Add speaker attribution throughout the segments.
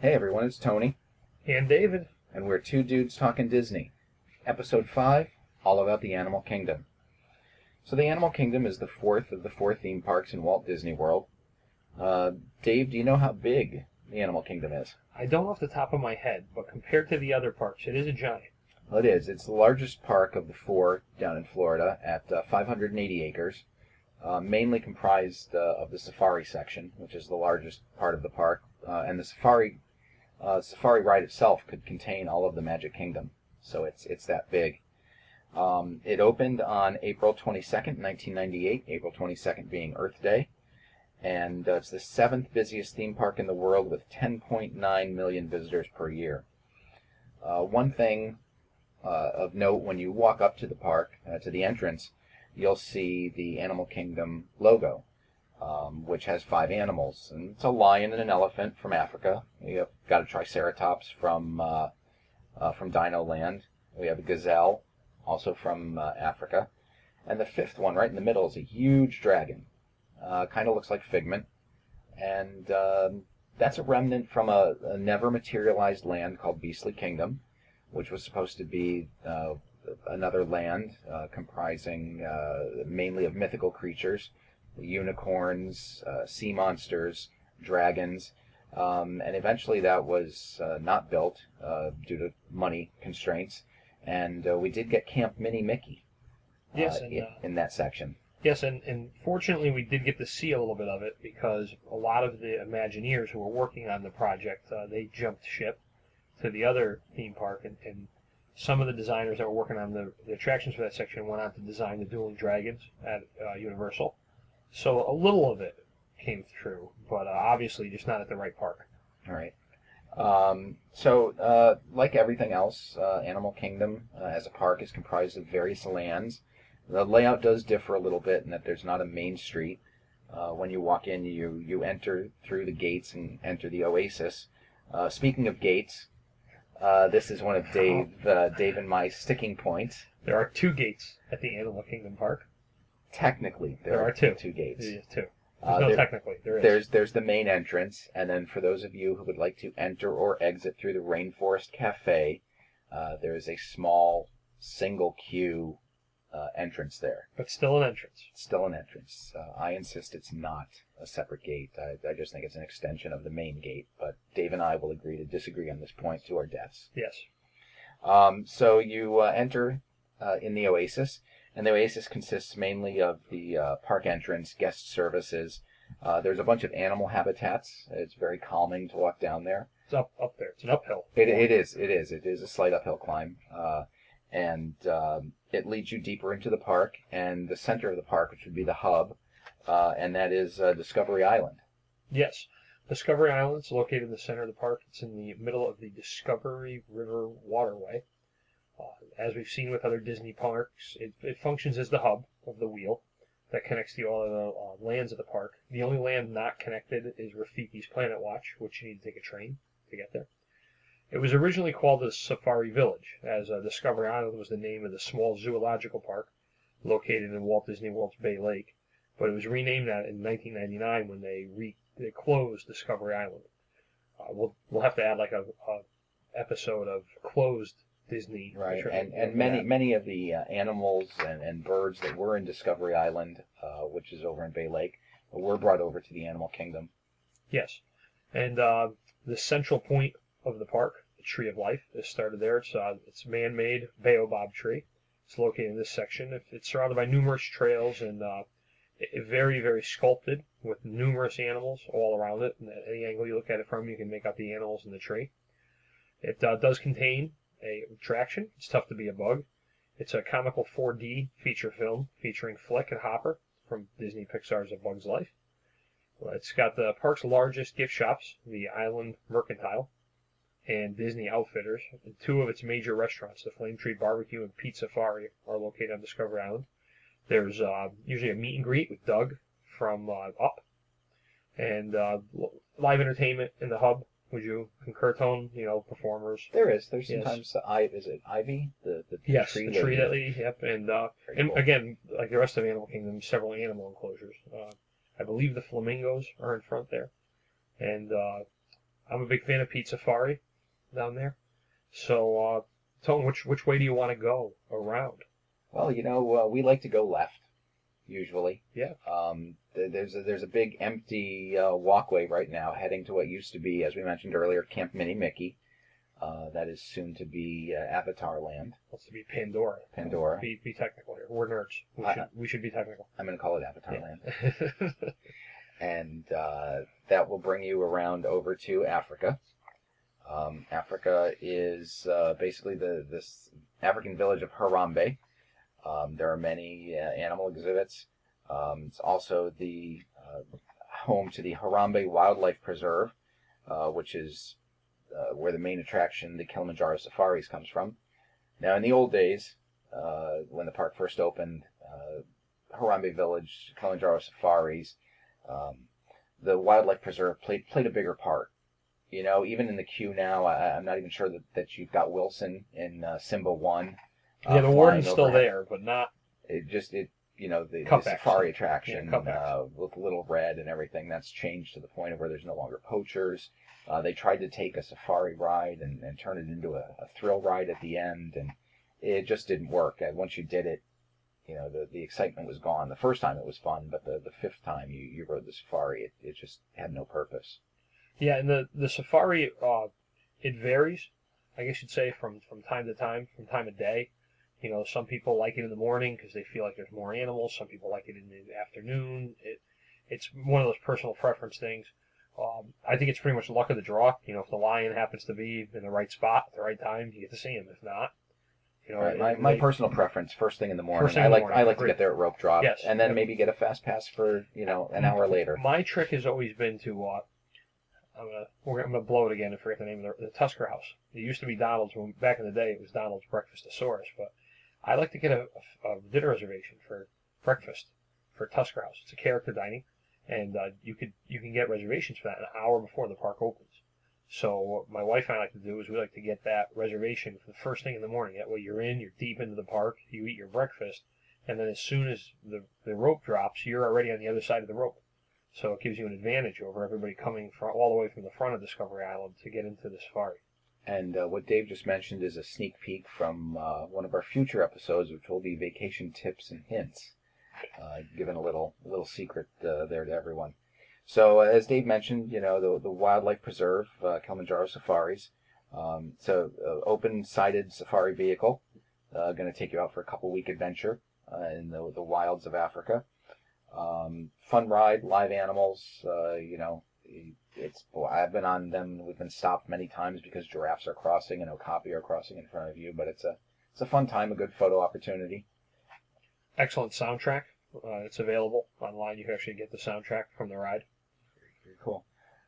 Speaker 1: Hey everyone, it's Tony,
Speaker 2: And David.
Speaker 1: and we're two dudes talking Disney. Episode 5, all about the Animal Kingdom. So, the Animal Kingdom is the fourth of the four theme parks in Walt Disney World. Uh, Dave, do you know how big the Animal Kingdom is?
Speaker 2: I don't off the top of my head, but compared to the other parks, it is a giant.
Speaker 1: Well, it is. It's the largest park of the four down in Florida at uh, 580 acres, uh, mainly comprised uh, of the safari section, which is the largest part of the park. Uh, and the safari uh, safari ride itself could contain all of the Magic Kingdom, so it's it's that big. Um, it opened on April 22nd, 1998. April 22nd being Earth Day, and uh, it's the seventh busiest theme park in the world with 10.9 million visitors per year. Uh, one thing uh, of note when you walk up to the park, uh, to the entrance, you'll see the Animal Kingdom logo, um, which has five animals. And it's a lion and an elephant from Africa. We have got a Triceratops from uh, uh, from Dino Land. We have a gazelle, also from uh, Africa. And the fifth one, right in the middle, is a huge dragon. Uh, kind of looks like Figment. And um, that's a remnant from a, a never materialized land called Beastly Kingdom which was supposed to be uh, another land uh, comprising mainly of mythical creatures, unicorns, uh, sea monsters, dragons, um, and eventually that was uh, not built uh, due to money constraints. And we did get Camp Minnie-Mickey
Speaker 2: Yes, and,
Speaker 1: in,
Speaker 2: uh,
Speaker 1: in that section.
Speaker 2: Yes, and, and fortunately, we did get to see a little bit of it because a lot of the Imagineers who were working on the project, uh, they jumped ship to the other theme park, and, and some of the designers that were working on the, the attractions for that section went on to design the Dueling Dragons at uh, Universal. So a little of it came through, but uh, obviously just not at the right park.
Speaker 1: All right. Um, so, uh, like everything else, uh, Animal Kingdom uh, as a park is comprised of various lands. The layout does differ a little bit in that there's not a main street. Uh, when you walk in, you you enter through the gates and enter the oasis. Uh, speaking of gates, uh, this is one of Dave uh, Dave and my sticking points.
Speaker 2: There are two gates at the Animal Kingdom Park.
Speaker 1: Technically, there,
Speaker 2: There are two.
Speaker 1: two gates.
Speaker 2: There is two.
Speaker 1: Uh,
Speaker 2: no
Speaker 1: there-
Speaker 2: technically. There is.
Speaker 1: There's there's the main entrance, and then for those of you who would like to enter or exit through the Rainforest Cafe, uh, there is a small single queue uh, entrance there.
Speaker 2: but still an entrance.
Speaker 1: It's still an entrance. Uh, I insist it's not a separate gate. I, I just think it's an extension of the main gate. But Dave and I will agree to disagree on this point to our deaths.
Speaker 2: Yes.
Speaker 1: Um, so you uh, enter uh, in the Oasis, and the Oasis consists mainly of the uh, park entrance, guest services. Uh, there's a bunch of animal habitats. It's very calming to walk down there.
Speaker 2: It's up up there. It's an uphill.
Speaker 1: It, it is. It is. It is a slight uphill climb, uh, and um, it leads you deeper into the park. And the center of the park, which would be the hub, uh, and that is uh, Discovery Island.
Speaker 2: Yes. Discovery Island is located in the center of the park. It's in the middle of the Discovery River waterway. Uh, as we've seen with other Disney parks, it, it functions as the hub of the wheel that connects the all of the uh, lands of the park. The only land not connected is Rafiki's Planet Watch, which you need to take a train to get there. It was originally called the Safari Village, as uh, Discovery Island was the name of the small zoological park located in Walt Disney World's Bay Lake, but it was renamed that in 1999 when they re they closed Discovery Island. Uh, we'll we'll have to add like a, a episode of closed Disney.
Speaker 1: Right,
Speaker 2: attra-
Speaker 1: and and many many of the uh, animals and, and birds that were in Discovery Island, uh, which is over in Bay Lake, were brought over to the Animal Kingdom.
Speaker 2: Yes, and uh, the central point of the park, the Tree of Life, is started there. It's uh, it's a man-made baobab tree. It's located in this section. It's surrounded by numerous trails and uh, very very sculpted with numerous animals all around it. And at any angle you look at it from, you can make out the animals in the tree. It uh, does contain a attraction. It's tough to be a bug. It's a comical 4D feature film featuring Flick and Hopper from Disney Pixar's A Bug's Life. It's got the park's largest gift shops, the Island Mercantile and Disney Outfitters. And two of its major restaurants, the Flame Tree Barbecue and Pizzafari, are located on Discovery Island. There's uh, usually a meet and greet with Doug from uh, Up, and uh, live entertainment in the hub. Would you concur, Tone? You know, performers.
Speaker 1: There is. There's
Speaker 2: Yes.
Speaker 1: sometimes uh, I is it ivy the the
Speaker 2: Yes,
Speaker 1: tree
Speaker 2: the tree
Speaker 1: that
Speaker 2: that they yep, and uh,
Speaker 1: Very
Speaker 2: and
Speaker 1: cool.
Speaker 2: again, like the rest of Animal Kingdom, several animal enclosures. Uh, I believe the flamingos are in front there, and uh, I'm a big fan of Pizzafari down there. So, uh, Tone, which which way do you want to go around?
Speaker 1: Well, you know, uh, we like to go left usually.
Speaker 2: Yeah.
Speaker 1: Um, th- there's a, there's a big empty uh, walkway right now heading to what used to be, as we mentioned earlier, Camp Minnie-Mickey. Uh, that is soon to be uh, Avatar Land,
Speaker 2: Wants to be Pandora.
Speaker 1: Pandora.
Speaker 2: Be, be technical here. We're nerds. We
Speaker 1: I-
Speaker 2: should we should be technical.
Speaker 1: I'm going to call it Avatar Land. And uh, that will bring you around over to Africa. Um, Africa is uh, basically the this African village of Harambe. Um, there are many uh, animal exhibits. Um, it's also the uh, home to the Harambe Wildlife Preserve, uh, which is uh, where the main attraction, the Kilimanjaro Safaris, comes from. Now, in the old days, uh, when the park first opened, uh, Harambe Village, Kilimanjaro Safaris, um, the Wildlife Preserve played played a bigger part. You know, even in the queue now, I, am not even sure that, that you've got Wilson in Simba 1
Speaker 2: yeah, the warden's
Speaker 1: flying
Speaker 2: still there, but not.
Speaker 1: It just it you know the, the safari attraction
Speaker 2: Yeah,
Speaker 1: uh, with Little Red and everything that's changed to the point of where there's no longer poachers. Uh, they tried to take a safari ride and, and turn it into a, a thrill ride at the end, and it just didn't work. And once you did it, you know the, the excitement was gone. The first time it was fun, but the, the fifth time you, you rode the safari, it, it just had no purpose.
Speaker 2: Yeah, and the the safari, uh, it varies. I guess you'd say from from time to time, from time of day. You know, some people like it in the morning because they feel like there's more animals. Some people like it in the afternoon. It it's one of those personal preference things. Um, I think it's pretty much luck of the draw. You know, if the lion happens to be in the right spot at the right time, you get to see him. If not, you know,
Speaker 1: Right, my, my personal preference, first thing in the morning. I like
Speaker 2: morning,
Speaker 1: I like to get there at rope drop,
Speaker 2: Yes,
Speaker 1: and then
Speaker 2: yep.
Speaker 1: maybe get a fast pass for you know an hour later.
Speaker 2: My trick has always been to. Uh, I'm gonna I'm gonna blow it again and forget the name of the, the Tusker House. It used to be Donald's. When back in the day, it was Donald's Breakfast Breakfastosaurus. But I like to get a, a, dinner reservation for breakfast for Tusker House. It's a character dining, and uh, you could you can get reservations for that an hour before the park opens. So what my wife and I like to do is we like to get that reservation for the first thing in the morning. That way you're in, you're deep into the park, you eat your breakfast, and then as soon as the, the rope drops, you're already on the other side of the rope. So it gives you an advantage over everybody coming from all the way from the front of Discovery Island to get into the safari.
Speaker 1: And uh, what Dave just mentioned is a sneak peek from uh, one of our future episodes, which will be vacation tips and hints, uh, a little little secret uh, there to everyone. So, uh, as Dave mentioned, you know the the wildlife preserve, uh, Kilimanjaro Safaris. Um, so, uh, open-sided safari vehicle, going to take you out for a couple week adventure in the the wilds of Africa. Um, fun ride, live animals. You know, it's I've been on them. We've been stopped many times because giraffes are crossing and okapi are crossing in front of you. But it's a it's a fun time, a good photo opportunity.
Speaker 2: Excellent soundtrack. Uh, it's available online. You can actually get the soundtrack from the ride.
Speaker 1: Very cool.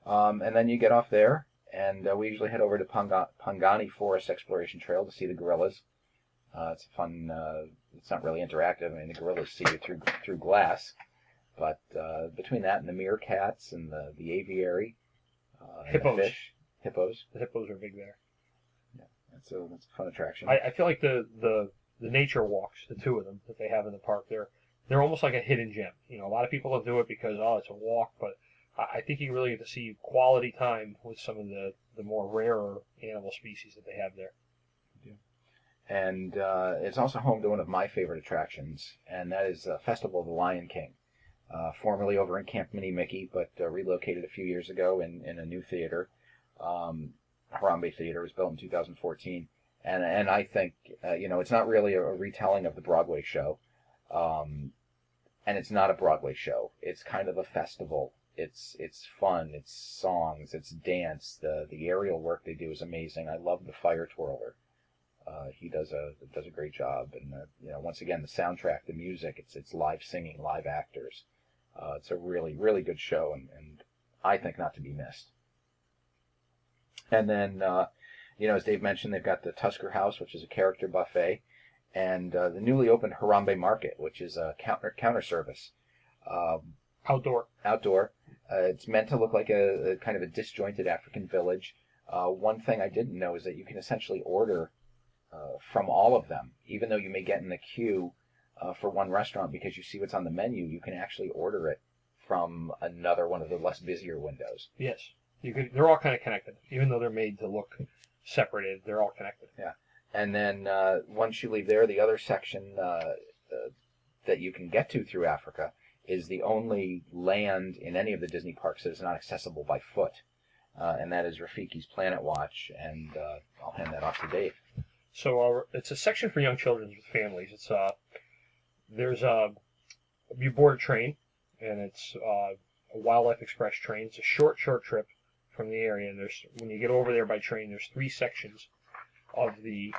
Speaker 1: Um, and then you get off there, and uh, we usually head over to Panga- Pangani Forest Exploration Trail to see the gorillas. Uh, it's a fun. Uh, it's not really interactive. I mean, the gorillas see you through through glass, but uh, between that and the meerkats and the the aviary, uh,
Speaker 2: Hippos.
Speaker 1: fish, hippos.
Speaker 2: The hippos are big there.
Speaker 1: Yeah, that's a that's a fun attraction.
Speaker 2: I, I feel like the, the the nature walks, the two of them that they have in the park, they're they're almost like a hidden gem. You know, a lot of people will do it because oh, it's a walk, but I, I think you really get to see quality time with some of the the more rarer animal species that they have there.
Speaker 1: and uh, it's also home to one of my favorite attractions, and that is uh, Festival of the Lion King, uh, formerly over in Camp Minnie-Mickey, but uh, relocated a few years ago in, in a new theater. Um, Harambe Theater was built in 2014, and and I think uh, you know it's not really a, retelling of the Broadway show, um, and it's not a Broadway show. It's kind of a festival. It's it's fun. It's songs. It's dance. The the aerial work they do is amazing. I love the fire twirler. Uh, he does a does a great job, and uh, you know, once again, the soundtrack, the music, it's it's live singing, live actors. Uh, it's a really really good show, and, and I think not to be missed. And then, uh, you know, as Dave mentioned, they've got the Tusker House, which is a character buffet, and uh, the newly opened Harambe Market, which is a counter counter service, um,
Speaker 2: Outdoor.
Speaker 1: outdoor. Uh, it's meant to look like a, a kind of a disjointed African village. Uh, one thing I didn't know is that you can essentially order uh, from all of them, even though you may get in the queue uh, for one restaurant because you see what's on the menu. You can actually order it from another one of the less busier windows.
Speaker 2: Yes. You could. They're all kind of connected, even though they're made to look separated. They're all connected.
Speaker 1: Yeah, and then uh, once you leave there, the other section uh, uh, that you can get to through Africa is the only land in any of the Disney parks that is not accessible by foot, uh, and that is Rafiki's Planet Watch. And uh, I'll hand that off to Dave.
Speaker 2: So it's a section for young children with families. It's uh, there's a you board a train, and it's uh, a Wildlife Express train. It's a short, short trip from the area. And there's when you get over there by train, there's three sections of the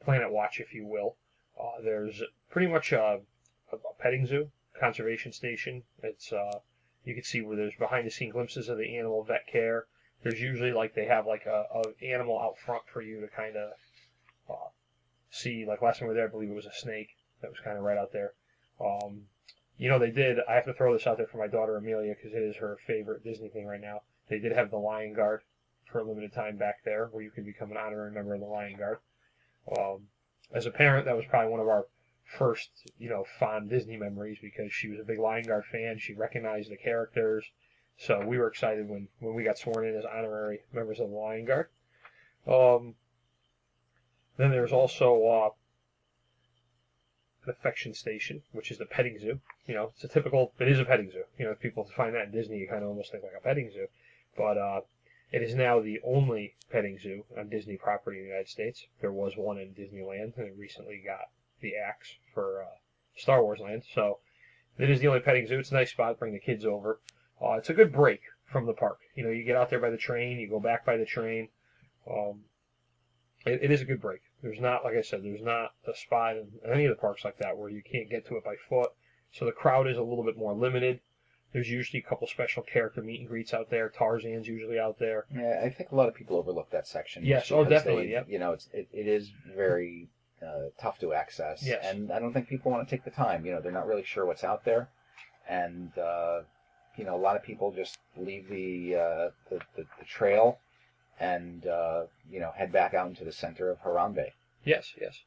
Speaker 2: Planet Watch, if you will. Uh, there's pretty much a, a, petting zoo, conservation station. It's uh, you can see where there's behind the scene glimpses of the animal vet care. There's usually like they have like a, a animal out front for you to kind of uh, see. Like last time we were there, I believe it was a snake that was kind of right out there. Um, you know, they did. I have to throw this out there for my daughter Amelia because it is her favorite Disney thing right now. They did have the Lion Guard for a limited time back there, where you could become an honorary member of the Lion Guard. Um, as a parent, that was probably one of our first, you know, fond Disney memories because she was a big Lion Guard fan. She recognized the characters, so we were excited when when we got sworn in as honorary members of the Lion Guard. Um, then there's also uh, an affection station, which is the petting zoo. You know, it's a typical. It is a petting zoo. You know, if people find that in Disney, you kind of almost think like a petting zoo, but uh, it is now the only petting zoo on Disney property in the United States. There was one in Disneyland, and it recently got the axe for uh, Star Wars Land. So it is the only petting zoo. It's a nice spot. Bring the kids over. Uh, it's a good break from the park. You know, you get out there by the train, you go back by the train. Um, it, it is a good break. There's not, like I said, there's not a spot in any of the parks like that where you can't get to it by foot. So the crowd is a little bit more limited. There's usually a couple special character meet and greets out there. Tarzan's usually out there.
Speaker 1: Yeah, I think a lot of people overlook that section.
Speaker 2: Yes, oh, definitely,
Speaker 1: They,
Speaker 2: yep.
Speaker 1: You know, it's it, it is very uh, tough to access.
Speaker 2: Yes.
Speaker 1: And I don't think people want to take the time. You know, they're not really sure what's out there, and uh, you know, a lot of people just leave the uh, the, the, the trail and uh, you know head back out into the center of Harambe.
Speaker 2: Yes, yes.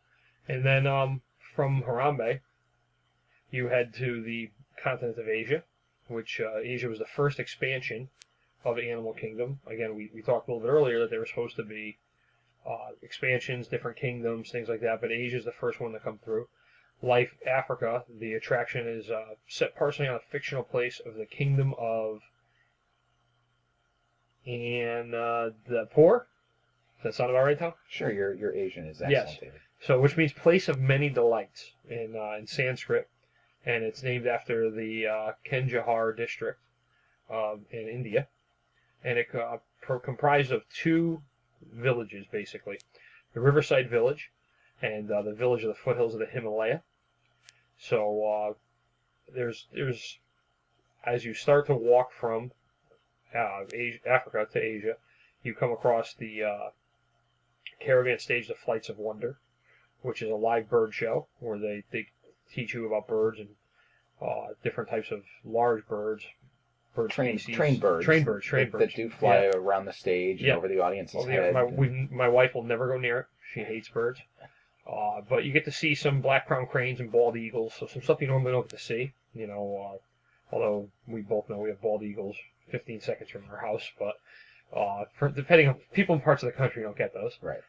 Speaker 2: And then um, from Harambe, you head to the continent of Asia, which uh, Asia was the first expansion of Animal Kingdom. Again, we, we talked a little bit earlier that there were supposed to be uh, expansions, different kingdoms, things like that, but Asia is the first one to come through. Life Africa, the attraction is uh, set partially on a fictional place of the kingdom of and uh, the poor. Does that sound about right, Tom?
Speaker 1: Sure, your your Asian is excellent,
Speaker 2: Yes.
Speaker 1: David.
Speaker 2: So, which means place of many delights in uh, in Sanskrit, and it's named after the uh, Kenjahar district um, in India, and it uh, pro- comprised of two villages basically, the Riverside Village, and uh, the village of the foothills of the Himalaya. So uh, there's there's as you start to walk from uh, Asia, Africa to Asia, you come across the uh, caravan stage, the Flights of Wonder which is a live bird show where they, they teach you about birds and uh, different types of large birds, bird
Speaker 1: Train
Speaker 2: species.
Speaker 1: train birds.
Speaker 2: Train birds. Train
Speaker 1: that,
Speaker 2: birds.
Speaker 1: that do fly
Speaker 2: Yeah.
Speaker 1: around the stage
Speaker 2: Yeah.
Speaker 1: and over the audience's head.
Speaker 2: my, we, my wife will never go near it. She hates birds. Uh, but you get to see some black crowned cranes and bald eagles, so some stuff you normally don't get to see. You know, uh, although we both know we have bald eagles 15 seconds from our house, but uh, for, depending on people in parts of the country don't get those.
Speaker 1: Right.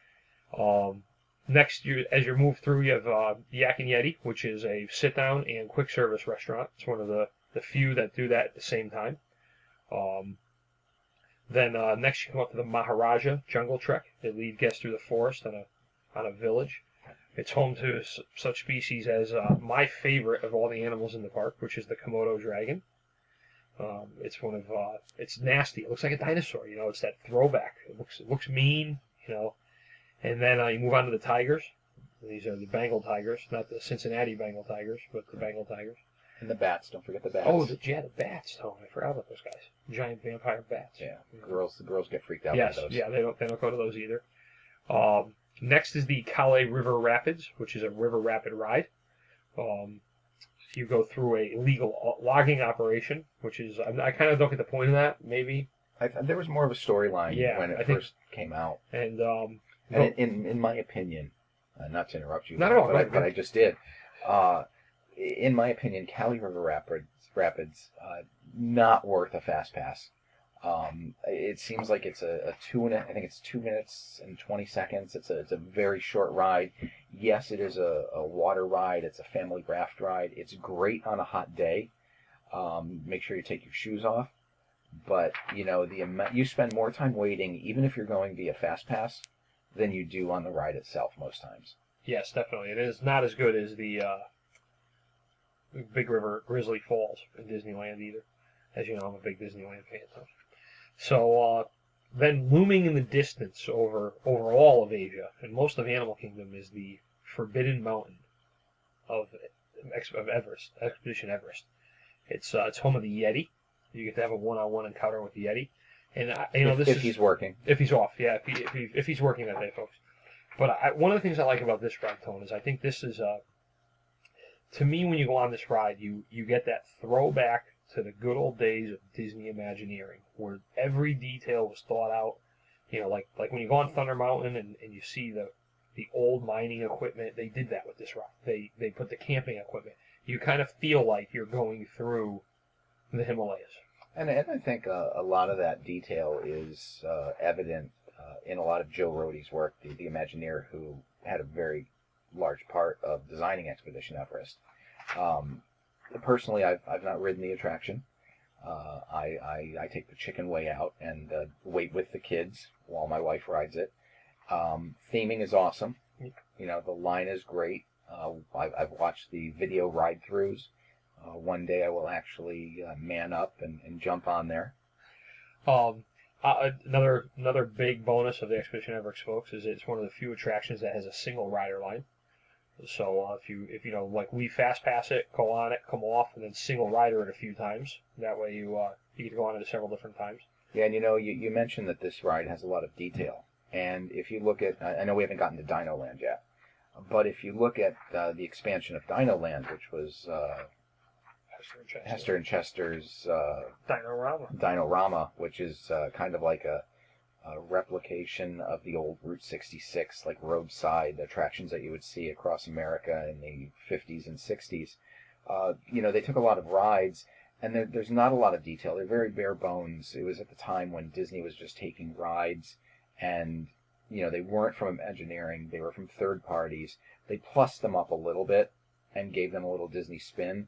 Speaker 2: Um, next, you as you move through, you have uh, Yak and Yeti, which is a sit down and quick service restaurant. It's one of the, the few that do that at the same time. Um, then uh, next, you come up to the Maharaja Jungle Trek. They lead guests through the forest on a on a village. It's home to s- such species as uh, my favorite of all the animals in the park, which is the Komodo dragon. Um, it's one of uh, it's nasty. It looks like a dinosaur. You know, it's that throwback. It looks it looks mean. You know, and then uh, you move on to the tigers. These are the Bengal tigers, not the Cincinnati Bengal tigers, but the Bengal tigers.
Speaker 1: and the bats. Don't forget the bats.
Speaker 2: Oh, the, yeah, the bats. Oh, I forgot about those guys. Giant vampire bats.
Speaker 1: yeah. Girls, the girls get freaked out
Speaker 2: Yes,
Speaker 1: by those.
Speaker 2: yeah, they don't they don't go to those either. Um, next is the Kali River Rapids, which is a river rapid ride. Um, you go through a legal logging operation, which is I, I kind of don't get the point of that, maybe.
Speaker 1: I, there was more of a storyline
Speaker 2: Yeah,
Speaker 1: when it
Speaker 2: I think-
Speaker 1: first came out.
Speaker 2: And um,
Speaker 1: And in, in, in my opinion, uh, not to interrupt you,
Speaker 2: Not at all,
Speaker 1: but, I, but I just did. Uh, in my opinion, Kali River Rapids, Rapids uh, not worth a fast pass. Um, it seems like it's a, a two and a, I think it's two minutes and twenty seconds. It's a it's a very short ride. Yes, it is a, a water ride. It's a family raft ride. It's great on a hot day. Um, make sure you take your shoes off. But you know the amount you spend more time waiting, even if you're going via fast pass, than you do on the ride itself most times.
Speaker 2: Yes, definitely. It is not as good as the uh, Big River Grizzly Falls in Disneyland either. As you know, I'm a big Disneyland fan. So, so uh, then looming in the distance over over all of Asia and most of Animal Kingdom is the Forbidden Mountain of of Everest, Expedition Everest. It's uh, it's home of the Yeti. You get to have a one-on-one encounter with the Yeti, and I, you know
Speaker 1: if,
Speaker 2: this
Speaker 1: if
Speaker 2: is
Speaker 1: he's working.
Speaker 2: if he's off, yeah, if, he, if, he, if he's working that day, folks. But I, one of the things I like about this ride, Tone, is I think this is, uh, to me, when you go on this ride, you, you get that throwback to the good old days of Disney Imagineering, where every detail was thought out. You know, like like when you go on Thunder Mountain and, and you see the the old mining equipment, they did that with this ride. They they put the camping equipment. You kind of feel like you're going through the Himalayas.
Speaker 1: And, and I think uh, a lot of that detail is uh, evident uh, in a lot of Joe Rohde's work, the, the Imagineer who had a very large part of designing Expedition Everest. Um, personally, I've, I've not ridden the attraction. Uh, I, I, I take the chicken way out and uh, wait with the kids while my wife rides it. Um, theming is awesome. You know, the line is great. Uh, I've, I've watched the video ride throughs. Uh, one day I will actually uh, man up and, and jump on there.
Speaker 2: Um, uh, another another big bonus of the Expedition Everest, folks, is it's one of the few attractions that has a single rider line. So uh, if you if you know like we fast pass it, go on it, come off, and then single rider it a few times. That way you uh, you get to go on it several different times.
Speaker 1: Yeah, and you know, you, you mentioned that this ride has a lot of detail. And if you look at, I know we haven't gotten to Dino Land yet, but if you look at uh, the expansion of Dino Land, which was uh,
Speaker 2: Hester and Chester.
Speaker 1: Hester and Chester's uh,
Speaker 2: Dinorama.
Speaker 1: Dinorama, which is uh, kind of like a, a replication of the old Route 66, like roadside attractions that you would see across America in the 50s and 60s. Uh, you know, they took a lot of rides, and there, there's not a lot of detail. They're very bare bones. It was at the time when Disney was just taking rides, and you know, they weren't from engineering; They were from third parties. They plussed them up a little bit and gave them a little Disney spin.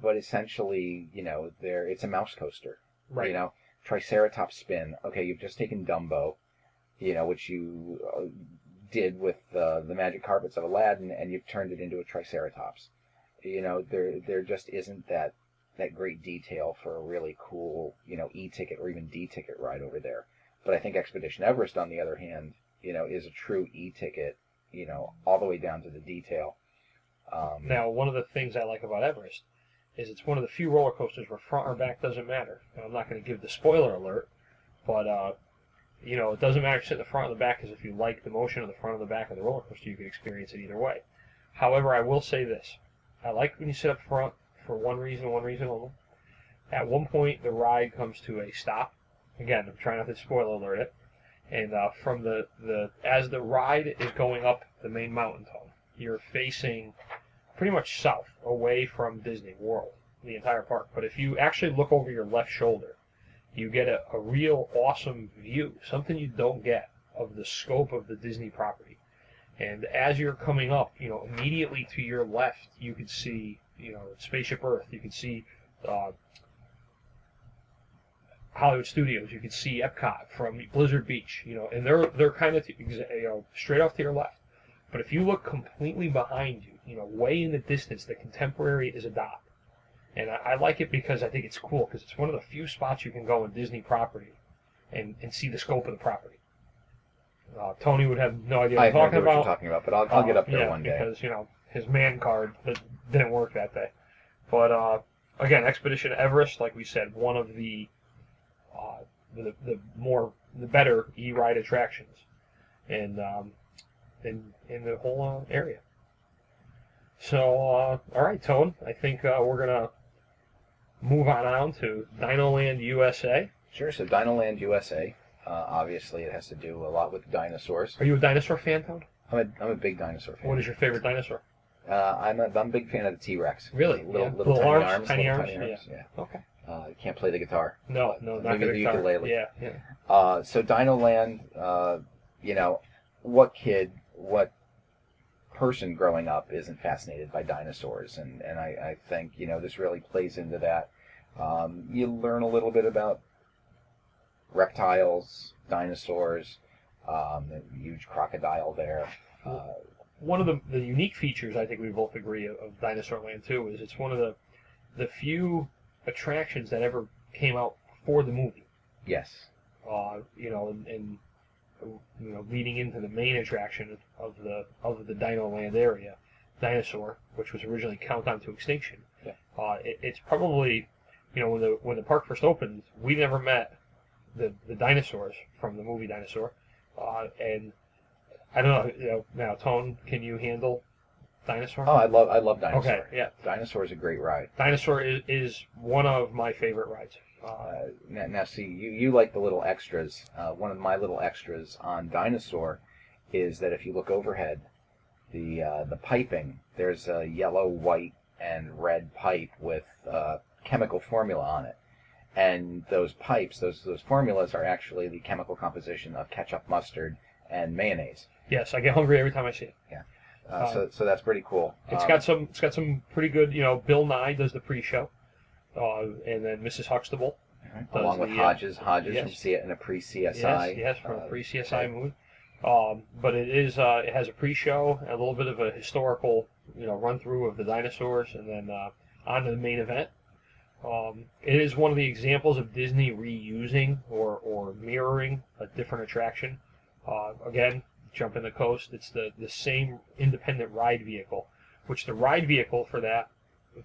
Speaker 1: But essentially, you know, they're it's a mouse coaster.
Speaker 2: Right.
Speaker 1: You know, Triceratops spin. Okay, you've just taken Dumbo, you know, which you uh, did with uh, the magic carpets of Aladdin, and you've turned it into a Triceratops. You know, there there just isn't that that great detail for a really cool, you know, e-ticket or even D-ticket ride over there. But I think Expedition Everest, on the other hand, you know, is a true e-ticket, you know, all the way down to the detail. Um,
Speaker 2: Now, one of the things I like about Everest is it's one of the few roller coasters where front or back doesn't matter. Now, I'm not going to give the spoiler alert, but uh, you know it doesn't matter if you sit in the front or the back because if you like the motion of the front or the back of the roller coaster, you can experience it either way. However, I will say this: I like when you sit up front for one reason, one reason only. At one point, the ride comes to a stop. Again, I'm trying not to spoiler alert it. And uh, from the, the as the ride is going up the main mountain tunnel, you're facing pretty much south, away from Disney World, the entire park. But if you actually look over your left shoulder, you get a, a real awesome view, something you don't get of the scope of the Disney property. And as you're coming up, you know, immediately to your left, you could see, you know, Spaceship Earth. You could see uh, Hollywood Studios. You could see Epcot from Blizzard Beach. You know, and they're they're kind of you know straight off to your left. But if you look completely behind you, you know, way in the distance, the Contemporary is a dot. And I, I like it because I think it's cool because it's one of the few spots you can go in Disney property and, and see the scope of the property. Uh, Tony would have no idea what
Speaker 1: I
Speaker 2: I'm
Speaker 1: have no
Speaker 2: talking
Speaker 1: idea what
Speaker 2: about.
Speaker 1: you're talking about, but I'll, I'll get up there
Speaker 2: yeah,
Speaker 1: one day.
Speaker 2: because you know his man card that didn't work that day. But uh, again, Expedition Everest, like we said, one of the uh, the, the more the better e-ride attractions, and um, in in the whole uh, area. So uh, all right, Tone, I think uh, we're gonna move on on to Dino Land USA.
Speaker 1: Sure. So Dinoland USA. Uh, obviously, it has to do a lot with dinosaurs.
Speaker 2: Are you a dinosaur fan, Tone?
Speaker 1: I'm a, I'm a big dinosaur fan.
Speaker 2: What is your favorite dinosaur?
Speaker 1: Uh, I'm a I'm a big fan of the T Rex.
Speaker 2: Really?
Speaker 1: Little,
Speaker 2: Yeah.
Speaker 1: little,
Speaker 2: Little
Speaker 1: tiny
Speaker 2: arms,
Speaker 1: arms,
Speaker 2: tiny
Speaker 1: little
Speaker 2: arms,
Speaker 1: tiny arms. Yeah.
Speaker 2: Okay.
Speaker 1: Uh, can't play the guitar.
Speaker 2: No, no, not
Speaker 1: Maybe the
Speaker 2: guitar.
Speaker 1: ukulele.
Speaker 2: Yeah, yeah.
Speaker 1: Uh, so Dino Land, uh, you know, what kid, what person growing up isn't fascinated by dinosaurs? And, and I, I think, you know, this really plays into that. Um, you learn a little bit about reptiles, dinosaurs, um, a huge crocodile there. Uh,
Speaker 2: One of the, the unique features I think we both agree of, of Dinosaur Land too is it's one of the the few attractions that ever came out for the movie.
Speaker 1: yes.
Speaker 2: Uh, you know, and, and you know, leading into the main attraction of the of the Dino Land area, Dinosaur, which was originally Countdown to Extinction.
Speaker 1: Yeah.
Speaker 2: Uh, it, it's probably, you know, when the when the park first opened, we never met the the dinosaurs from the movie Dinosaur, uh, and I don't know. You know, now Tone, can you handle Dinosaur?
Speaker 1: Oh, I love I love Dinosaur.
Speaker 2: okay, yeah.
Speaker 1: Dinosaur is a great ride.
Speaker 2: Dinosaur is, is one of my favorite rides. Uh,
Speaker 1: now, see, you, you like the little extras. Uh, one of my little extras on Dinosaur is that if you look overhead, the uh, the piping there's a yellow, white, and red pipe with uh, chemical formula on it, and those pipes, those those formulas are actually the chemical composition of ketchup, mustard, and mayonnaise.
Speaker 2: yes, I get hungry every time I see it.
Speaker 1: Uh, so so that's pretty cool.
Speaker 2: It's
Speaker 1: Um,
Speaker 2: got some. It's got some pretty good. You know, Bill Nye does the pre-show, uh, and then Mrs. Huxtable.
Speaker 1: along with
Speaker 2: the, uh,
Speaker 1: Hodges, Hodges
Speaker 2: yes.
Speaker 1: from C and a pre-CSI.
Speaker 2: Yes, yes, from
Speaker 1: uh,
Speaker 2: a pre-CSI movie. Um, but it is. Uh, it has a pre-show, a little bit of a historical, you know, run-through of the dinosaurs, and then uh, on to the main event. Um, it is one of the examples of Disney reusing or, or mirroring a different attraction. Uh, again, jump in the coast. It's the, the same independent ride vehicle, which the ride vehicle for that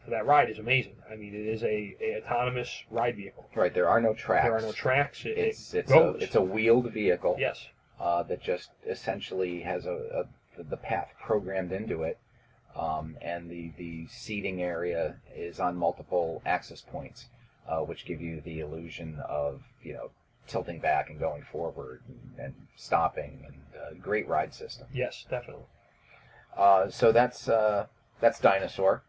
Speaker 2: that ride is amazing. I mean, it is a, a autonomous ride vehicle.
Speaker 1: Right, there are no tracks.
Speaker 2: There are no tracks. It,
Speaker 1: It's
Speaker 2: it
Speaker 1: it's a
Speaker 2: goes.
Speaker 1: it's a wheeled vehicle.
Speaker 2: yes.
Speaker 1: uh, that just essentially has a, a the path programmed into it, um, and the the seating area is on multiple access points, uh, which give you the illusion of you know tilting back and going forward and, and stopping and uh, great ride system.
Speaker 2: Yes, definitely.
Speaker 1: Uh, so that's uh, that's dinosaur,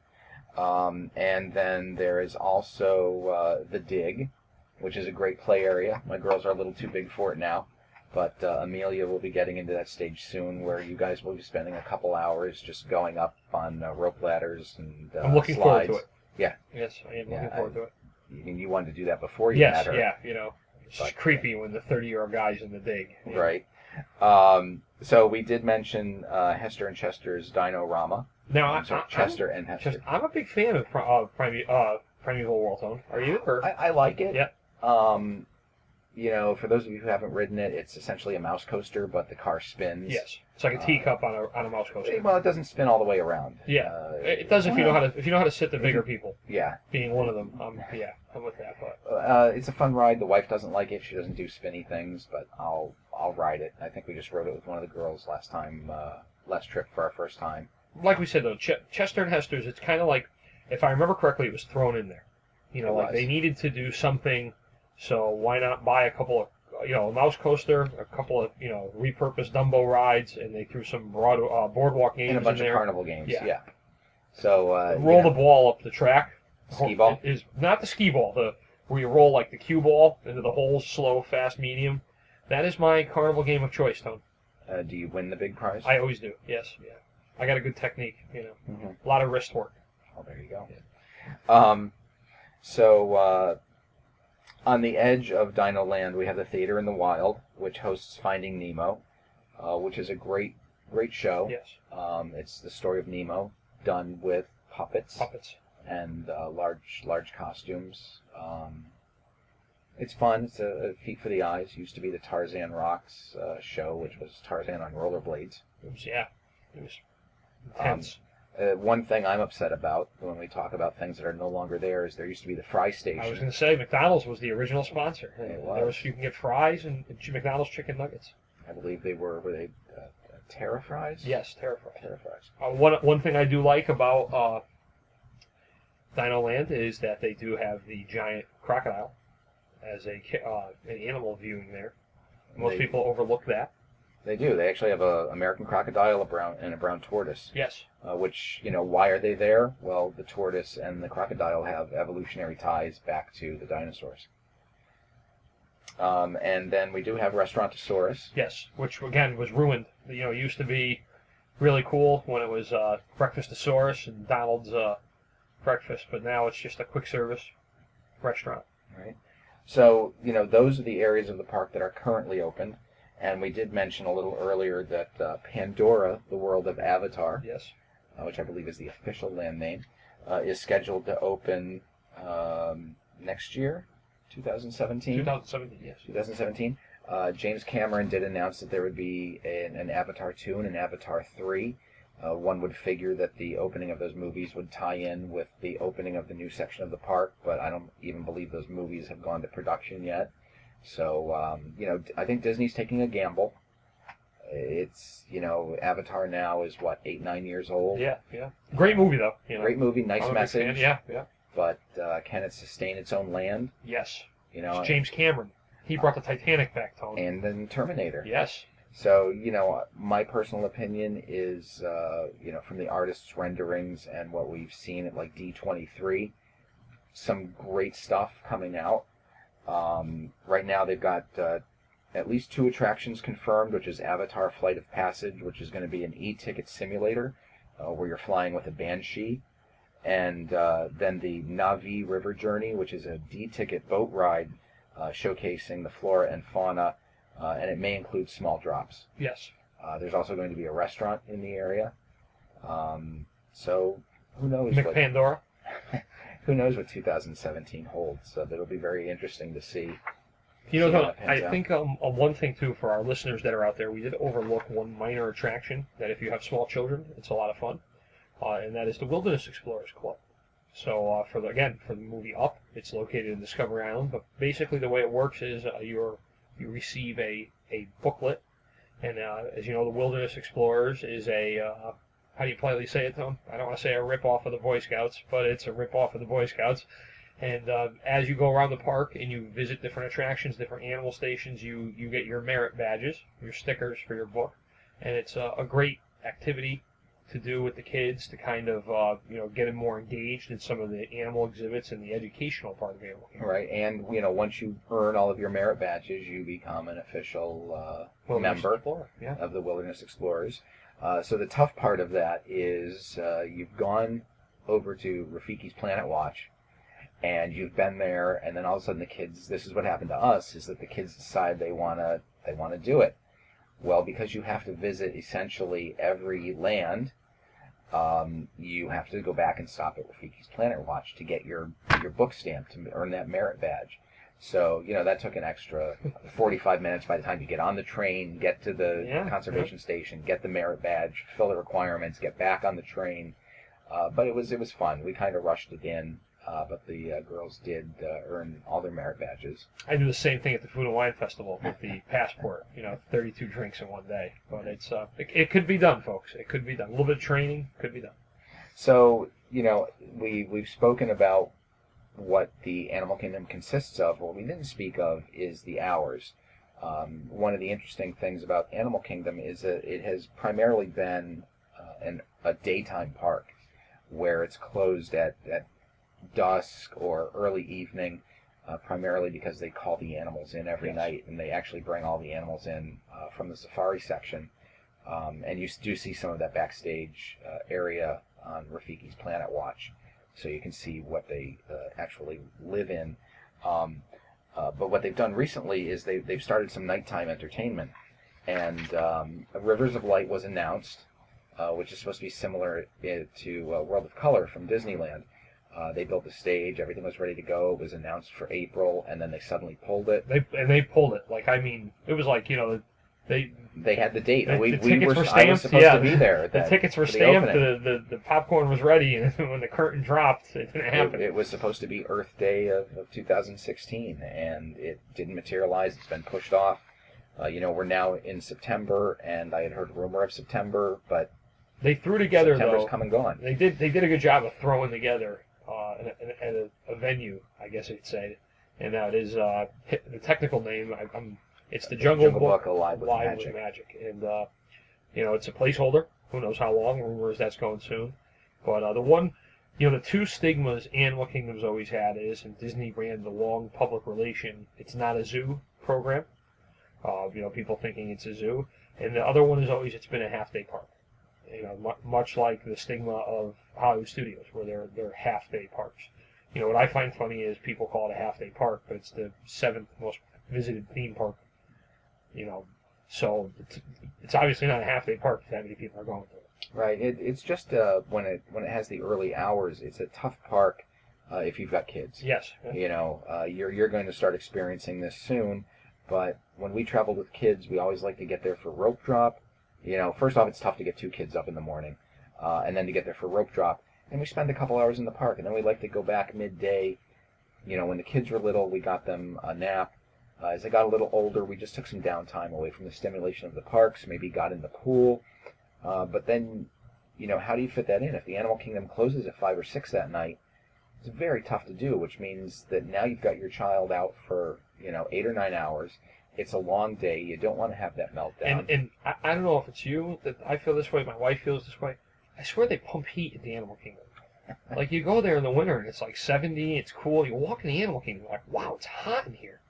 Speaker 1: um, and then there is also uh, the dig, which is a great play area. My girls are a little too big for it now, but uh, Amelia will be getting into that stage soon, where you guys will be spending a couple hours just going up on uh, rope ladders and uh,
Speaker 2: I'm looking
Speaker 1: slides.
Speaker 2: forward to it.
Speaker 1: Yeah.
Speaker 2: Yes, I am
Speaker 1: Yeah,
Speaker 2: looking forward to it.
Speaker 1: You, you wanted to do that before you
Speaker 2: Yes,
Speaker 1: had her,
Speaker 2: yeah, you know, it's
Speaker 1: But-
Speaker 2: creepy when the 30 year old guy's in the dig.
Speaker 1: right? Um, so we did mention uh, Hester and Chester's Dino Rama.
Speaker 2: Now,
Speaker 1: I'm sorry, Chester and Hester.
Speaker 2: I'm, I'm a big fan of pri- uh, Prime, uh, Primeval Whirl Tone. Are you? Or
Speaker 1: I, I like it.
Speaker 2: Yeah.
Speaker 1: Um, you know, for those of you who haven't ridden it, it's essentially a mouse coaster, but the car spins.
Speaker 2: yes, it's like a
Speaker 1: Uh,
Speaker 2: teacup on a on a mouse coaster.
Speaker 1: Well, it doesn't spin all the way around.
Speaker 2: Yeah,
Speaker 1: Uh,
Speaker 2: it it does if you know how to if you know how to sit the bigger people.
Speaker 1: Yeah.
Speaker 2: Being one of them, um, yeah, I'm with that. But
Speaker 1: Uh, it's a fun ride. The wife doesn't like it. She doesn't do spinny things, but I'll I'll ride it. I think we just rode it with one of the girls last time, uh, last trip for our first time.
Speaker 2: Like we said though, Ch- Chester and Hester's, it's kind of like, if I remember correctly, it was thrown in there. You know,
Speaker 1: It
Speaker 2: like
Speaker 1: was.
Speaker 2: they needed to do something, so why not buy a couple of, you know, a mouse coaster, a couple of, you know, repurposed Dumbo rides, and they threw some broad, uh, boardwalk games
Speaker 1: And a bunch
Speaker 2: in
Speaker 1: of
Speaker 2: there.
Speaker 1: carnival games.
Speaker 2: Yeah.
Speaker 1: Yeah. So uh,
Speaker 2: roll the ball up the track.
Speaker 1: Skee ball?
Speaker 2: is not the ski ball. The where you roll like the cue ball into the holes, slow, fast, medium. That is my carnival game of choice, Tone.
Speaker 1: uh, do you win the big prize?
Speaker 2: I always do. Yes, yeah. I got a good technique. You know,
Speaker 1: Mhm.
Speaker 2: a lot of wrist work.
Speaker 1: Oh, there you go. Um, so uh, on the edge of Dino Land, we have the Theater in the Wild, which hosts Finding Nemo, uh, which is a great, great show.
Speaker 2: Yes,
Speaker 1: Um, it's the story of Nemo done with puppets
Speaker 2: puppets.
Speaker 1: and uh, large, large costumes. Um, it's fun. It's a, a feat for the eyes. Used to be the Tarzan Rocks uh, show, which was Tarzan on rollerblades.
Speaker 2: Was yeah, it was
Speaker 1: Um. Uh, one thing I'm upset about when we talk about things that are no longer there is there used to be the fry station.
Speaker 2: I was going to say McDonald's was the original sponsor.
Speaker 1: It
Speaker 2: There
Speaker 1: was.
Speaker 2: was you can get fries and McDonald's chicken nuggets.
Speaker 1: I believe they were were they uh, uh, Terra fries?
Speaker 2: Yes, terrifying.
Speaker 1: Terra fries.
Speaker 2: Uh, one one thing I do like about uh, Dino Land is that they do have the giant crocodile as a uh, an animal viewing there. Most
Speaker 1: They-
Speaker 2: people overlook that.
Speaker 1: They do. They actually have a American crocodile, a brown, and a brown tortoise.
Speaker 2: Yes.
Speaker 1: Uh, which you know, why are they there? Well, the tortoise and the crocodile have evolutionary ties back to the dinosaurs. Um, and then we do have Restaurantosaurus.
Speaker 2: Yes. Which again was ruined. You know, it used to be really cool when it was uh, Breakfastosaurus and Donald's uh, breakfast, but now it's just a quick service restaurant.
Speaker 1: Right. So you know, those are the areas of the park that are currently open. And we did mention a little earlier that uh, Pandora, the world of Avatar,
Speaker 2: Yes.
Speaker 1: uh, which I believe is the official land name, uh, is scheduled to open um, next year, 2017.
Speaker 2: 2017. Yes.
Speaker 1: 2017. Uh, James Cameron did announce that there would be an, an Avatar 2 and an Avatar 3. Uh, one would figure that the opening of those movies would tie in with the opening of the new section of the park, but I don't even believe those movies have gone to production yet. So, um, you know, I think Disney's taking a gamble. It's, you know, Avatar now is what, eight, nine years old?
Speaker 2: Yeah. Yeah. Great movie though. You know.
Speaker 1: Great movie, nice
Speaker 2: I'm a big fan.
Speaker 1: message.
Speaker 2: Yeah. Yeah.
Speaker 1: But uh, can it sustain its own land?
Speaker 2: Yes.
Speaker 1: You know,
Speaker 2: It's James Cameron. He brought the Titanic back, Tony.
Speaker 1: and then Terminator.
Speaker 2: yes.
Speaker 1: So, you know, my personal opinion is, uh, you know, from the artist's renderings and what we've seen at like D23, some great stuff coming out. Um, right now, they've got uh, at least two attractions confirmed, which is Avatar Flight of Passage, which is going to be an e ticket simulator uh, where you're flying with a Banshee. And uh, then the Na'vi River Journey, which is a D ticket boat ride uh, showcasing the flora and fauna uh, and it may include small drops.
Speaker 2: Yes.
Speaker 1: Uh, there's also going to be a restaurant in the area. Um, so who knows what
Speaker 2: McPandora.
Speaker 1: who knows what 2017 holds? So that'll be very interesting to see.
Speaker 2: You know,
Speaker 1: See how
Speaker 2: Tony,
Speaker 1: that pans
Speaker 2: I
Speaker 1: out.
Speaker 2: think um, one thing too for our listeners that are out there, we did overlook one minor attraction that if you have small children, it's a lot of fun, uh, and that is the Wilderness Explorers Club. So uh, for the again for the movie Up, it's located in Discovery Island, but basically the way it works is uh, you're you receive a a booklet, and uh, as you know, the Wilderness Explorers is a uh, how do you politely say it, Tom? I don't want to say a rip off of the Boy Scouts, but it's a rip off of the Boy Scouts. And uh, as you go around the park and you visit different attractions, different animal stations, you you get your merit badges, your stickers for your book, and it's a, a great activity to do with the kids to kind of uh, you know get them more engaged in some of the animal exhibits and the educational part of Animal Kingdom.
Speaker 1: Right, and you know once you earn all of your merit badges, you become an official uh, member
Speaker 2: yeah.
Speaker 1: of the Wilderness Explorers. Uh, so the tough part of that is uh, you've gone over to Rafiki's Planet Watch, and you've been there, and then all of a sudden the kids. This is what happened to us: is that the kids decide they wanna they wanna do it. Well, because you have to visit essentially every land, um, you have to go back and stop at Rafiki's Planet Watch to get your your book stamp to earn that merit badge. So you know that took an extra 45 minutes by the time you get on the train, get to the
Speaker 2: Yeah,
Speaker 1: conservation station, get the merit badge, fill the requirements, get back on the train. Uh, but it was it was fun. We kind of rushed it in, uh, but the uh, girls did uh, earn all their merit badges.
Speaker 2: I do the same thing at the Food and Wine Festival with the passport. You know, 32 drinks in one day. But it's uh, it, it could be done, folks. It could be done. A little bit of training could be done.
Speaker 1: So you know we we've spoken about what the Animal Kingdom consists of. What we didn't speak of is the hours. Um, one of the interesting things about Animal Kingdom is that it has primarily been uh, an, a daytime park, where it's closed at, at dusk or early evening, uh, primarily because they call the animals in every
Speaker 2: Yes.
Speaker 1: night, and they actually bring all the animals in uh, from the safari section. Um, and you do see some of that backstage uh, area on Rafiki's Planet Watch, so you can see what they uh, actually live in. Um, uh, but what they've done recently is they, they've started some nighttime entertainment. And um, Rivers of Light was announced, uh, which is supposed to be similar uh, to uh, World of Color from Disneyland. Uh, they built the stage, everything was ready to go. It was announced for April, and then they suddenly pulled it.
Speaker 2: They and they pulled it. Like I mean, it was like you know, they
Speaker 1: They had the date.
Speaker 2: The-
Speaker 1: we,
Speaker 2: the
Speaker 1: we
Speaker 2: tickets
Speaker 1: were,
Speaker 2: were
Speaker 1: was
Speaker 2: stamped,
Speaker 1: supposed
Speaker 2: yeah.
Speaker 1: to be there. at
Speaker 2: the tickets were stamped. The, the the popcorn was ready, and when the curtain dropped, it didn't happen.
Speaker 1: it was supposed to be Earth Day of, of 2016, and it didn't materialize. It's been pushed off. Uh, you know, we're now in September, and I had heard rumor of September, but
Speaker 2: they threw together
Speaker 1: September's
Speaker 2: though.
Speaker 1: come and gone.
Speaker 2: They did they did a good job of throwing together uh, an, a, a venue, I guess you'd say, and that is uh, the technical name. I, I'm It's the Jungle,
Speaker 1: Book, alive with
Speaker 2: live
Speaker 1: magic.
Speaker 2: with magic, and uh, you know it's a placeholder. Who knows how long? Rumors that's going soon. But uh, the one, you know, the two stigmas Animal Kingdom's always had is, and Disney ran the long public relation. It's not a zoo program. Uh, you know, people thinking it's a zoo, and the other one is always it's been a half day park. You know, mu- much like the stigma of Hollywood Studios, where they're they're half day parks. You know, what I find funny is people call it a half day park, but it's the seventh most visited theme park. You know, so it's, it's obviously not a half day park if that many people are going to it.
Speaker 1: Right. It, it's just uh, when it when it has the early hours, it's a tough park uh, if you've got kids.
Speaker 2: Yes.
Speaker 1: You know, uh, you're you're going to start experiencing this soon. But when we traveled with kids, we always like to get there for rope drop. You know, first off, it's tough to get two kids up in the morning, uh, and then to get there for rope drop. And we spend a couple hours in the park, and then we like to go back midday. You know, when the kids were little, we got them a nap. Uh, as I got a little older, we just took some downtime away from the stimulation of the parks. Maybe got in the pool. Uh, but then, you know, how do you fit that in? If the Animal Kingdom closes at five or six that night, it's very tough to do. Which means that now you've got your child out for you know eight or nine hours. It's a long day. You don't want to have that meltdown.
Speaker 2: And and I, I don't know if it's you that I feel this way. My wife feels this way. I swear they pump heat at the Animal Kingdom. like you go there in the winter and it's like 70, it's cool. You walk in the Animal Kingdom, you're like, wow, it's hot in here.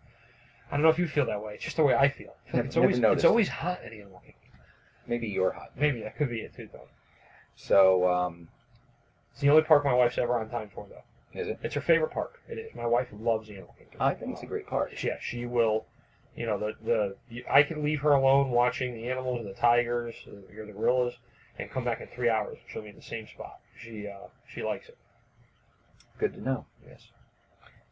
Speaker 2: I don't know if you feel that way. It's just the way I feel. I feel like it's always
Speaker 1: never
Speaker 2: it's always hot at the Animal Kingdom.
Speaker 1: Maybe you're hot.
Speaker 2: Maybe that could be it too, though.
Speaker 1: So, um,
Speaker 2: It's the only park my wife's ever on time for, though.
Speaker 1: is it?
Speaker 2: It's her favorite park. It is. My wife loves the Animal Kingdom.
Speaker 1: I think it's a great park.
Speaker 2: yeah, she will. You know, the the you, I can leave her alone watching the animals, or the tigers, or the gorillas, and come back in three hours. and She'll be in the same spot. She uh, she likes it.
Speaker 1: Good to know.
Speaker 2: Yes.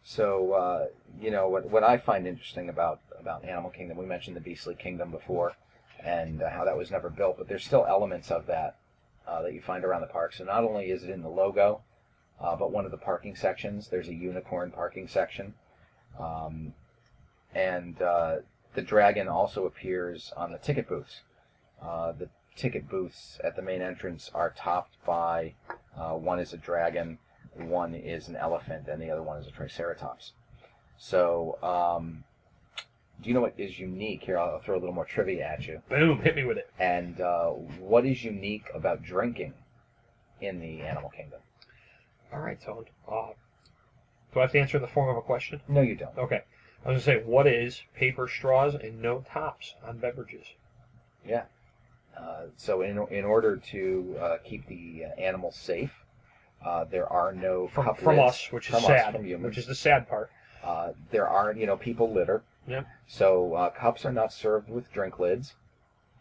Speaker 1: So, uh, you know, what, what I find interesting about, about Animal Kingdom, we mentioned the Beastly Kingdom before, and uh, how that was never built, but there's still elements of that uh, that you find around the park. So not only is it in the logo, uh, but one of the parking sections, there's a unicorn parking section. Um, and uh, the dragon also appears on the ticket booths. Uh, the ticket booths at the main entrance are topped by one is a dragon, one is an elephant, and the other one is a triceratops. So, um, do you know what is unique? Here, I'll throw a little more trivia at you.
Speaker 2: Boom! Hit me with it.
Speaker 1: And uh, what is unique about drinking in the animal kingdom?
Speaker 2: All right, Tone. Uh, do I have to answer in the form of a question?
Speaker 1: No, you don't.
Speaker 2: Okay. I was gonna say, what is paper straws and no tops on beverages? Yeah.
Speaker 1: Uh, so, in, in order to uh, keep the uh, animals safe, uh, there are no
Speaker 2: From,
Speaker 1: cup
Speaker 2: from us, which is
Speaker 1: us,
Speaker 2: sad.
Speaker 1: from humans.
Speaker 2: which is the sad part.
Speaker 1: Uh, there are, you know, people litter.
Speaker 2: Yep.
Speaker 1: So uh, cups are not served with drink lids,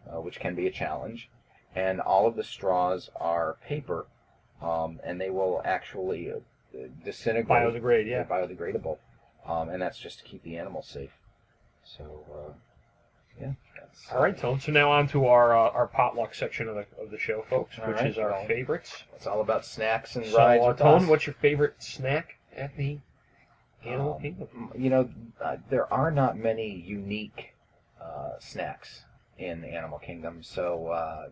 Speaker 1: uh, which can be a challenge. And all of the straws are paper, um, and they will actually uh, disintegrate.
Speaker 2: Biodegrade, yeah.
Speaker 1: Biodegradable, um, and that's just to keep the animals safe. So, uh, yeah. That's,
Speaker 2: All right, Tone. So now on to our uh, our potluck section of the of the show, folks,
Speaker 1: All
Speaker 2: which
Speaker 1: right,
Speaker 2: is our
Speaker 1: well,
Speaker 2: favorites.
Speaker 1: It's all about snacks and
Speaker 2: So,
Speaker 1: rides
Speaker 2: uh, Tone, what's your favorite snack at the Animal
Speaker 1: Um,
Speaker 2: Kingdom?
Speaker 1: You know, uh, there are not many unique uh, snacks in Animal Kingdom, so uh,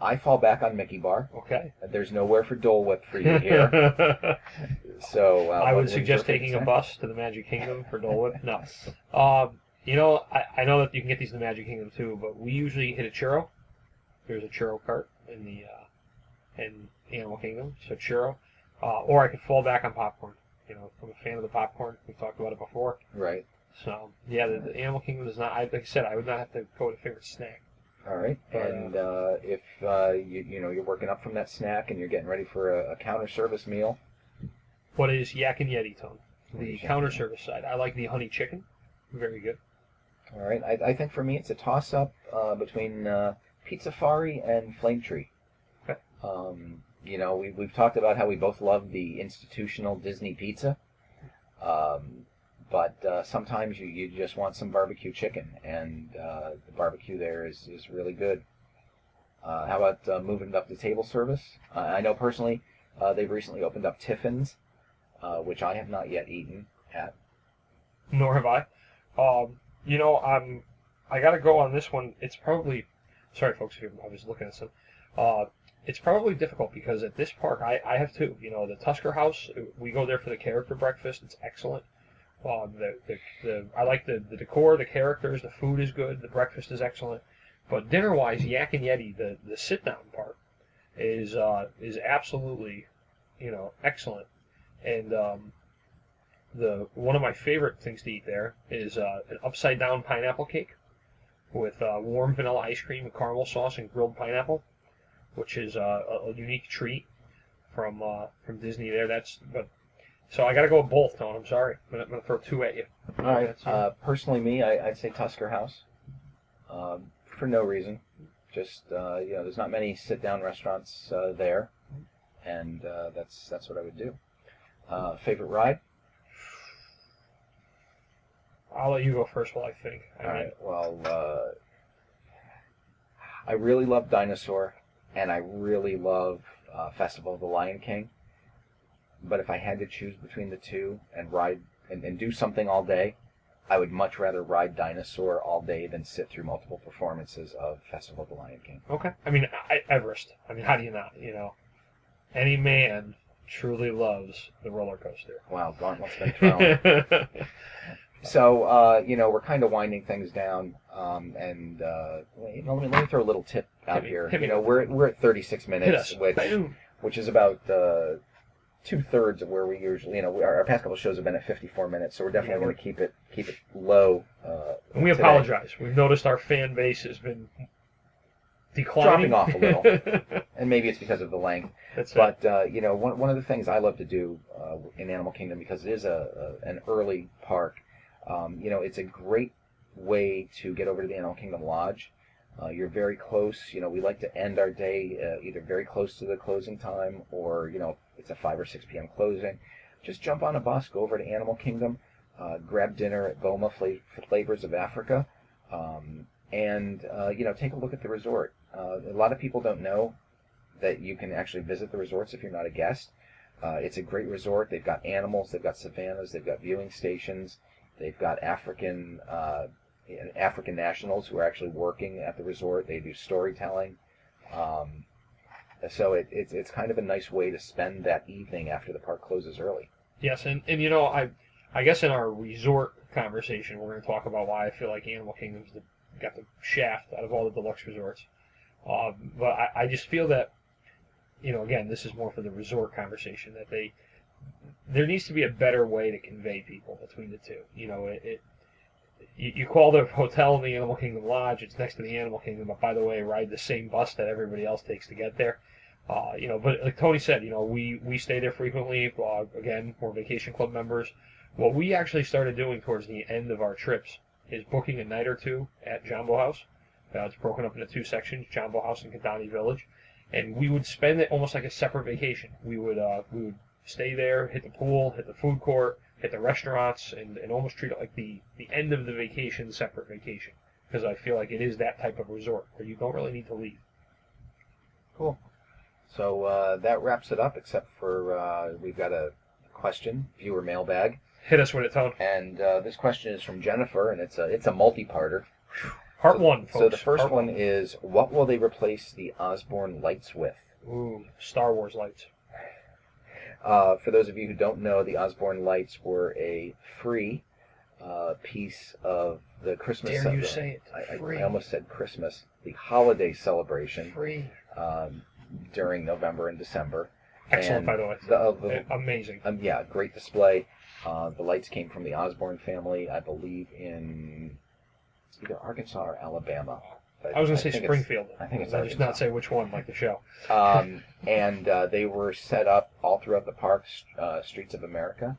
Speaker 1: I fall back on Mickey Bar.
Speaker 2: Okay.
Speaker 1: There's nowhere for Dole Whip for you here, so uh,
Speaker 2: I would suggest taking a bus to the Magic Kingdom for Dole Whip. No. Um, you know, I, I know that you can get these in the Magic Kingdom too, but we usually hit a churro. There's a churro cart in the uh, in Animal Kingdom, so churro. Uh, or I could fall back on popcorn. You know, I'm a fan of the popcorn. We've talked about it before.
Speaker 1: Right.
Speaker 2: So yeah, the, the Animal Kingdom does not. I, like I said, I would not have to go with a favorite snack.
Speaker 1: All right.
Speaker 2: But,
Speaker 1: and uh, if uh, you you know you're working up from that snack and you're getting ready for a, a counter service meal,
Speaker 2: What is Yak and Yeti tone? The counter service side. I like the honey chicken. Very good.
Speaker 1: All right. I, I think for me it's a toss up uh, between uh, Pizzafari and Flame Tree.
Speaker 2: Okay.
Speaker 1: Um, you know, we, we've talked about how we both love the institutional Disney pizza. Um, but uh, sometimes you, you just want some barbecue chicken, and uh, the barbecue there is, is really good. Uh, how about uh, moving up to table service? Uh, I know personally uh, they've recently opened up Tiffin's, uh, which I have not yet eaten at.
Speaker 2: Nor have I. Um, you know, I'm. I got to go on this one. It's probably. Sorry, folks. If I was looking at some. Uh, it's probably difficult because at this park, I, I have two. You know, the Tusker House. We go there for the character breakfast. It's excellent. Uh, the, the, the I like the, the decor, the characters, the food is good, the breakfast is excellent. But dinner wise, Yak and Yeti, the, the sit down part, is uh, is absolutely, you know, excellent. And um, the one of my favorite things to eat there is uh, an upside down pineapple cake with uh, warm vanilla ice cream and caramel sauce and grilled pineapple, which is uh, a, a unique treat from uh, from Disney. There, that's but. So I got to go with both, Tone. I'm sorry. I'm gonna, I'm gonna throw two at you.
Speaker 1: All right.
Speaker 2: Uh,
Speaker 1: personally, me, I, I'd say Tusker House. Um, for no reason. Just uh, you know, there's not many sit-down restaurants uh, there, and uh, that's that's what I would do. Uh, favorite ride?
Speaker 2: I'll let you go first while I think. I
Speaker 1: All
Speaker 2: mean,
Speaker 1: right. Well, uh, I really love Dinosaur, and I really love uh, Festival of the Lion King. But if I had to choose between the two and ride and, and do something all day, I would much rather ride Dinosaur all day than sit through multiple performances of Festival of the Lion King.
Speaker 2: Okay. I mean, I, Everest. I mean, how do you not? You know, any man truly loves the roller coaster.
Speaker 1: Wow, gauntlet's been thrown. so, uh, you know, we're kind of winding things down, um, and uh, you know, let me let me throw a little tip out
Speaker 2: Hit me-
Speaker 1: here.
Speaker 2: hit me
Speaker 1: You know, we're we're at 36 minutes,
Speaker 2: us.
Speaker 1: which which is about uh, two thirds of where we usually, you know, we, our, our past couple shows have been at 54 minutes, so we're definitely
Speaker 2: Yeah,
Speaker 1: going to keep it keep it low. Uh,
Speaker 2: And we
Speaker 1: today.
Speaker 2: apologize. We've noticed our fan base has been declining.
Speaker 1: Dropping off a little. and maybe it's because of the length.
Speaker 2: That's it.
Speaker 1: But uh, you know, one, one of the things I love to do uh, in Animal Kingdom because it is a, a an early park. Um, you know, it's a great way to get over to the Animal Kingdom Lodge. Uh, you're very close. You know, we like to end our day uh, either very close to the closing time or you know it's a five or six p.m. closing. Just jump on a bus, go over to Animal Kingdom, uh, grab dinner at Boma Fla- Flavors of Africa, um, and uh, you know take a look at the resort. Uh, a lot of people don't know that you can actually visit the resorts if you're not a guest. Uh, it's a great resort. They've got animals, they've got savannas, they've got viewing stations, they've got African uh, African nationals who are actually working at the resort. They do storytelling. Um, so it, it's it's kind of a nice way to spend that evening after the park closes early.
Speaker 2: Yes, and, and you know, I I guess in our resort conversation, we're going to talk about why I feel like Animal Kingdom's the, got the shaft out of all the deluxe resorts. Um, but I, I just feel that, you know, again, this is more for the resort conversation that they there needs to be a better way to convey people between the two. You know, it. it you, you call the hotel in the Animal Kingdom Lodge. It's next to the Animal Kingdom, but by the way, ride the same bus that everybody else takes to get there. Uh, you know, but like Tony said, you know, we we stay there frequently. Uh, again, we're vacation club members. What we actually started doing towards the end of our trips is booking a night or two at Jambo House. Uh, it's broken up into two sections: Jambo House and Kidani Village, and we would spend it almost like a separate vacation. We would uh, we would stay there, hit the pool, hit the food court, hit the restaurants, and, and almost treat it like the the end of the vacation separate vacation because I feel like it is that type of resort where you don't really need to leave.
Speaker 1: Cool. So uh, that wraps it up, except for uh, we've got a question, viewer mailbag,
Speaker 2: Hit us with it, Tone.
Speaker 1: and uh, this question is from Jennifer, and it's a it's a multi-parter.
Speaker 2: Part
Speaker 1: So-
Speaker 2: one, folks.
Speaker 1: So the first
Speaker 2: Part
Speaker 1: one is, what will they replace the Osborne lights with?
Speaker 2: Ooh, Star Wars lights.
Speaker 1: Uh, for those of you who don't know, the Osborne lights were a free uh, piece of the Christmas.
Speaker 2: Dare you say it?
Speaker 1: I, I,
Speaker 2: Free.
Speaker 1: I almost said Christmas. The holiday celebration
Speaker 2: Free.
Speaker 1: um, during November and December.
Speaker 2: Excellent,
Speaker 1: And
Speaker 2: by the way.
Speaker 1: The, uh, the,
Speaker 2: Amazing.
Speaker 1: um, yeah, great display. Uh, the lights came from the Osborne family, I believe, in either Arkansas or Alabama.
Speaker 2: I was going to say
Speaker 1: think it's-
Speaker 2: Springfield.
Speaker 1: I think it's
Speaker 2: I just not say which one, like the show.
Speaker 1: um, and uh, they were set up all throughout the parks, uh, Streets of America.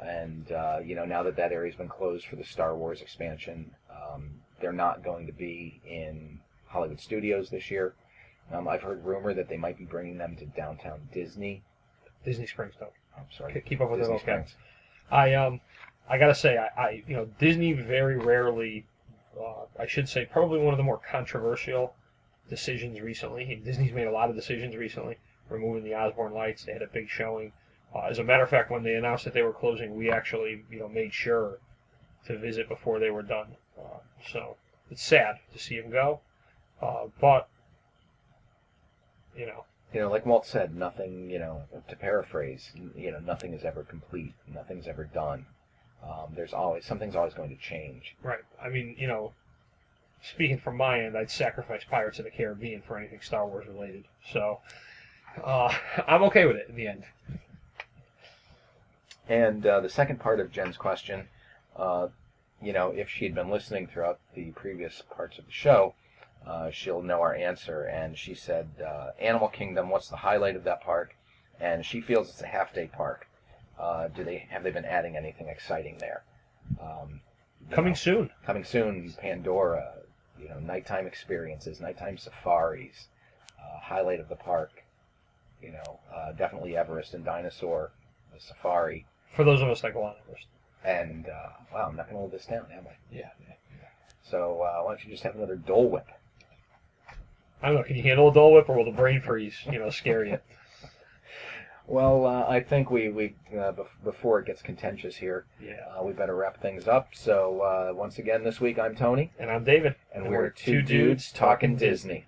Speaker 1: And uh, you know, now that that area's been closed for the Star Wars expansion, um, they're not going to be in Hollywood Studios this year. Um, I've heard rumor that they might be bringing them to downtown Disney.
Speaker 2: Disney Springs, though.
Speaker 1: I'm sorry,
Speaker 2: Ke- Keep up with
Speaker 1: Disney
Speaker 2: it, okay.
Speaker 1: Springs.
Speaker 2: I um, I gotta say, I, I you know Disney very rarely, uh, I should say probably one of the more controversial decisions recently. Disney's made a lot of decisions recently, removing the Osborne lights. They had a big showing. Uh, as a matter of fact, when they announced that they were closing, we actually you know made sure to visit before they were done. Uh, so it's sad to see them go, uh, but you know
Speaker 1: You know, like Walt said, nothing. You know, to paraphrase, you know, nothing is ever complete. Nothing's ever done. Um, there's always something's always going to change.
Speaker 2: Right. I mean, you know, speaking from my end, I'd sacrifice Pirates of the Caribbean for anything Star Wars related. So uh, I'm okay with it in the end.
Speaker 1: And uh, the second part of Jen's question, uh, you know, if she had been listening throughout the previous parts of the show, uh, she'll know our answer. And she said, uh, Animal Kingdom, what's the highlight of that park? And she feels it's a half day park. Uh, do they have they been adding anything exciting there? Um,
Speaker 2: Coming
Speaker 1: know,
Speaker 2: soon.
Speaker 1: coming soon, Pandora. You know, nighttime experiences, nighttime safaris, uh, highlight of the park. You know, uh, definitely Everest and Dinosaur, the safari.
Speaker 2: For those of us that go on Everest.
Speaker 1: And uh, wow, I'm not going to hold this down, am I?
Speaker 2: Yeah.
Speaker 1: So uh, why don't you just have another Dole Whip?
Speaker 2: I don't know. Can you handle a Dole Whip, or will the brain freeze, you know, scare you?
Speaker 1: Well, uh, I think we we uh, bef- before it gets contentious here,
Speaker 2: Yeah.
Speaker 1: uh, we better wrap things up. So uh, once again, this week I'm Tony,
Speaker 2: And I'm David.
Speaker 1: and, we're two dudes talking Disney.